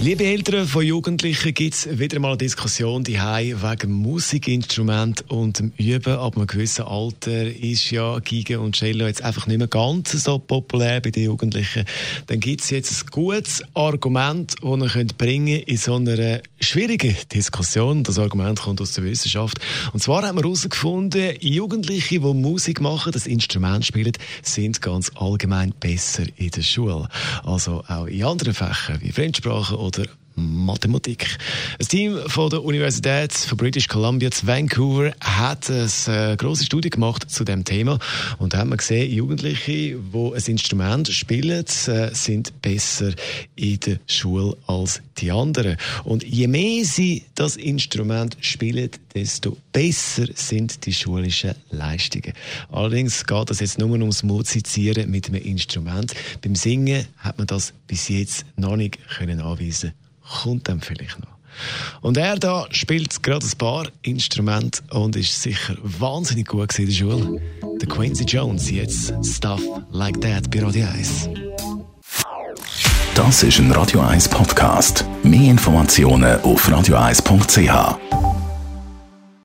Liebe Eltern von Jugendlichen, gibt es wieder mal eine Diskussion die wegen Musikinstrument und dem Üben. Ab einem gewissen Alter ist ja Giga und Cello jetzt einfach nicht mehr ganz so populär bei den Jugendlichen. Dann gibt es jetzt ein gutes Argument, das ihr könnt bringen in so einer schwierigen Diskussion. Das Argument kommt aus der Wissenschaft. Und zwar haben wir herausgefunden, Jugendliche, die Musik machen, das Instrument spielen, sind ganz allgemein besser in der Schule. Also auch in anderen Fächern wie Fremdsprachen oder Mathematik. Ein Team von der Universität von British Columbia zu Vancouver hat eine äh, große Studie gemacht zu dem Thema und da haben wir gesehen, Jugendliche, die ein Instrument spielen, äh, sind besser in der Schule als die anderen. Und je mehr sie das Instrument spielen, desto besser sind die schulischen Leistungen. Allerdings geht es jetzt nur ums Musizieren mit einem Instrument. Beim Singen hat man das bis jetzt noch nicht können anweisen kommt dann vielleicht noch. Und er da spielt gerade ein paar Instrumente und ist sicher wahnsinnig gut in der Schule. Der Quincy Jones, jetzt Stuff Like That bei Radio 1. Das ist ein Radio 1 Podcast. Mehr Informationen auf radio1.ch.